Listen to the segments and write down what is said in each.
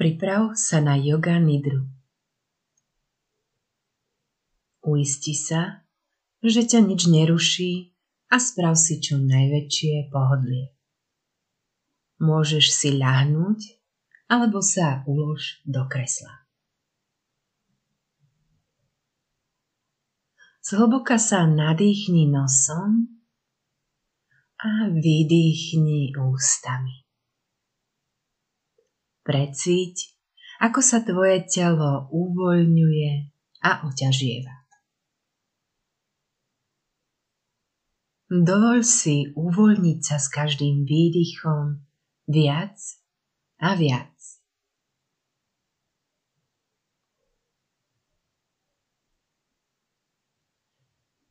Priprav sa na yoga nidru. Uisti sa, že ťa nič neruší a sprav si čo najväčšie pohodlie. Môžeš si ľahnúť alebo sa ulož do kresla. Zhlboka sa nadýchni nosom a vydýchni ústami. Precíť, ako sa tvoje telo uvoľňuje a oťažieva. Dovol si uvoľniť sa s každým výdychom viac a viac.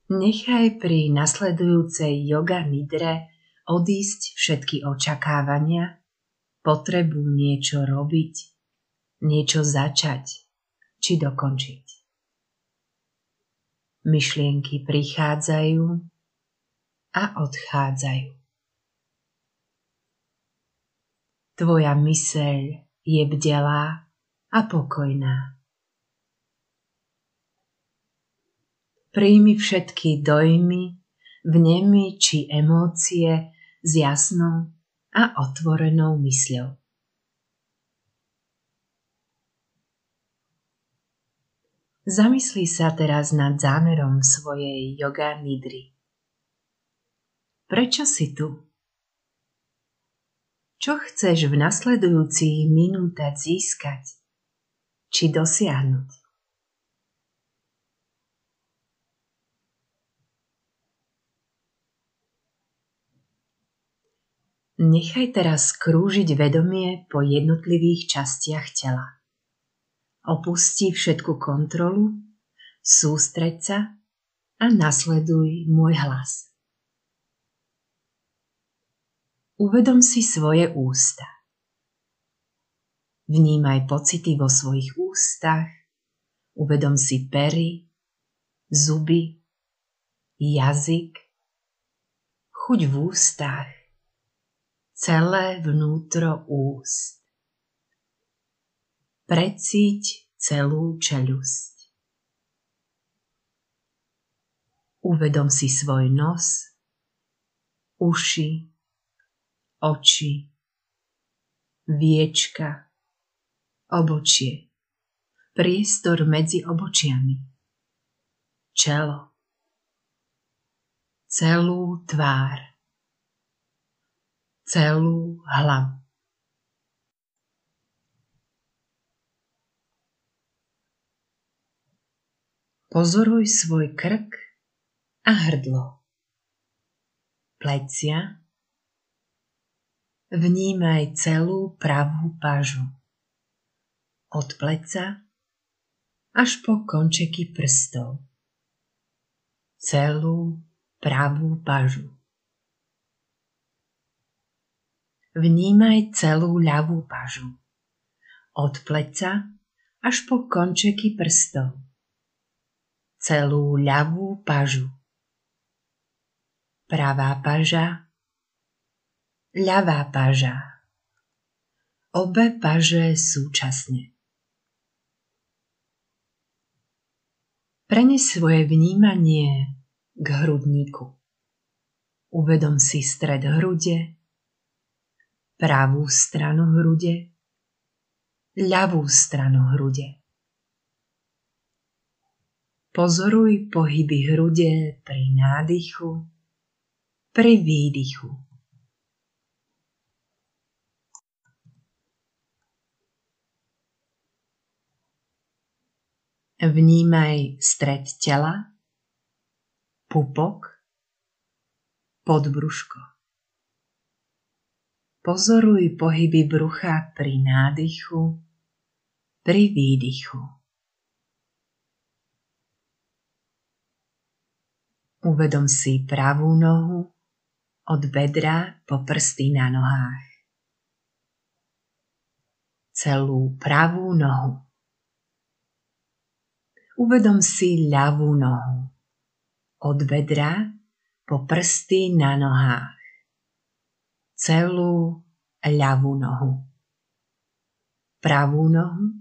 Nechaj pri nasledujúcej yoga nidre odísť všetky očakávania potrebu niečo robiť, niečo začať či dokončiť. Myšlienky prichádzajú a odchádzajú. Tvoja myseľ je bdelá a pokojná. Príjmi všetky dojmy, vnemy či emócie s jasnou a otvorenou mysľou. Zamyslí sa teraz nad zámerom svojej yoga nidry. Prečo si tu? Čo chceš v nasledujúcich minútach získať či dosiahnuť? Nechaj teraz krúžiť vedomie po jednotlivých častiach tela. Opusti všetku kontrolu, sústreď sa a nasleduj môj hlas. Uvedom si svoje ústa. Vnímaj pocity vo svojich ústach, uvedom si pery, zuby, jazyk, chuť v ústach, celé vnútro úst. Precíť celú čelusť. Uvedom si svoj nos, uši, oči, viečka, obočie, priestor medzi obočiami, čelo, celú tvár celú hlavu. Pozoruj svoj krk a hrdlo. Plecia. Vnímaj celú pravú pažu. Od pleca až po končeky prstov. Celú pravú pažu. Vnímaj celú ľavú pažu. Od pleca až po končeky prstov. Celú ľavú pažu. Pravá paža. Ľavá paža. Obe paže súčasne. Prenes svoje vnímanie k hrudníku. Uvedom si stred hrude, pravú stranu hrude, ľavú stranu hrude. Pozoruj pohyby hrude pri nádychu, pri výdychu. Vnímaj stred tela, pupok, podbruško. Pozoruj pohyby brucha pri nádychu, pri výdychu. Uvedom si pravú nohu od bedra po prsty na nohách. Celú pravú nohu. Uvedom si ľavú nohu od bedra po prsty na nohách celú ľavú nohu. pravú nohu,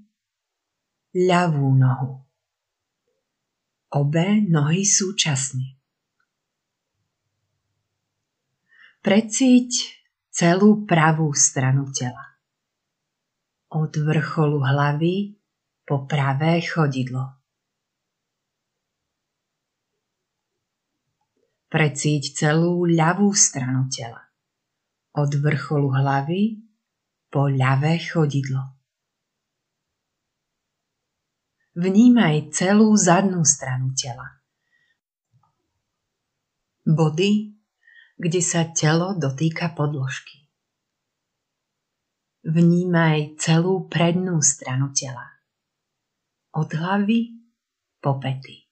ľavú nohu. Obe nohy súčasne. Precíť celú pravú stranu tela. Od vrcholu hlavy po pravé chodidlo. Precíť celú ľavú stranu tela. Od vrcholu hlavy po ľavé chodidlo. Vnímaj celú zadnú stranu tela. Body, kde sa telo dotýka podložky. Vnímaj celú prednú stranu tela. Od hlavy po pety.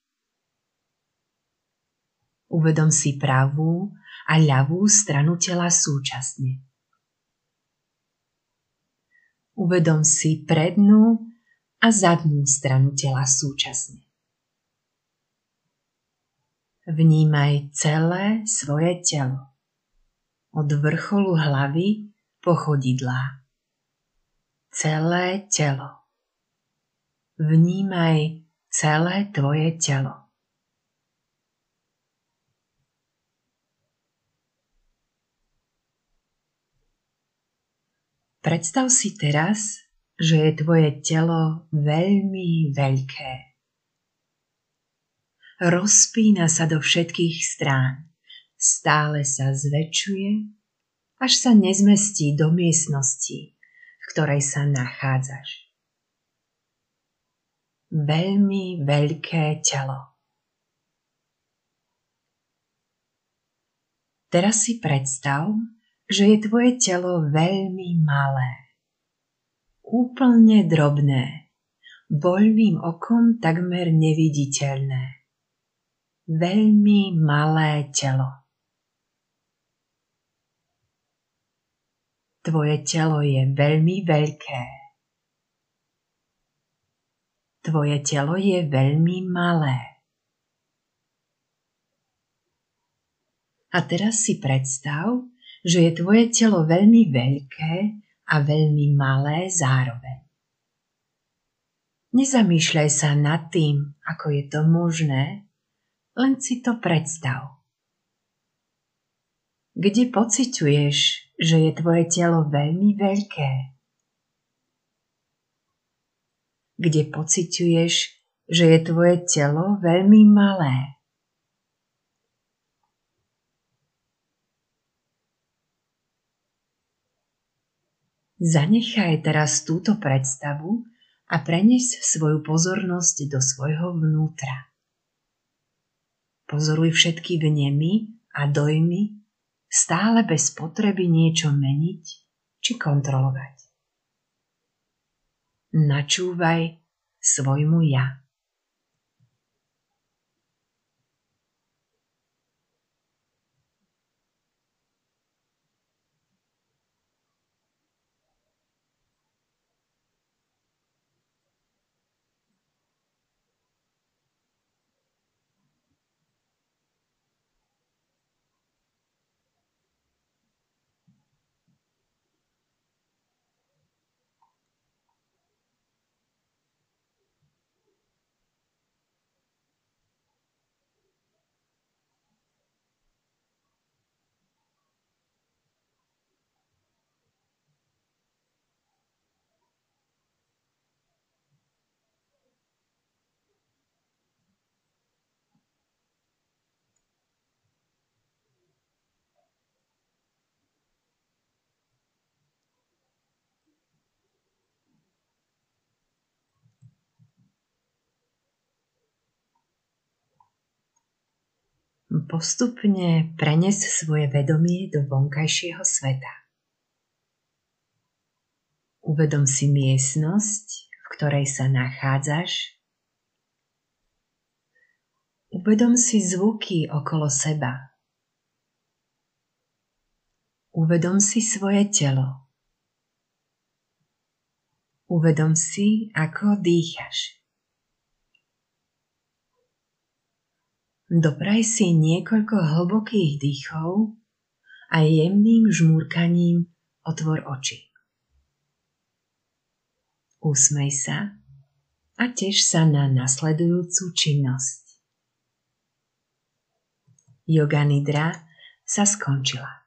Uvedom si pravú a ľavú stranu tela súčasne. Uvedom si prednú a zadnú stranu tela súčasne. Vnímaj celé svoje telo. Od vrcholu hlavy po chodidlá. Celé telo. Vnímaj celé tvoje telo. Predstav si teraz, že je tvoje telo veľmi veľké. Rozpína sa do všetkých strán, stále sa zväčšuje, až sa nezmestí do miestnosti, v ktorej sa nachádzaš. Veľmi veľké telo. Teraz si predstav, že je tvoje telo veľmi malé úplne drobné, voľným okom takmer neviditeľné. Veľmi malé telo. Tvoje telo je veľmi veľké. Tvoje telo je veľmi malé. A teraz si predstav, že je tvoje telo veľmi veľké a veľmi malé zároveň. Nezamýšľaj sa nad tým, ako je to možné, len si to predstav. Kde pociťuješ, že je tvoje telo veľmi veľké? Kde pociťuješ, že je tvoje telo veľmi malé? Zanechaj teraz túto predstavu a prenes svoju pozornosť do svojho vnútra. Pozoruj všetky vnemy a dojmy stále bez potreby niečo meniť či kontrolovať. Načúvaj svojmu ja. Postupne prenes svoje vedomie do vonkajšieho sveta. Uvedom si miestnosť, v ktorej sa nachádzaš. Uvedom si zvuky okolo seba. Uvedom si svoje telo. Uvedom si, ako dýchaš. Dopraj si niekoľko hlbokých dýchov a jemným žmúrkaním otvor oči. usmej sa a teš sa na nasledujúcu činnosť. Yoga Nidra sa skončila.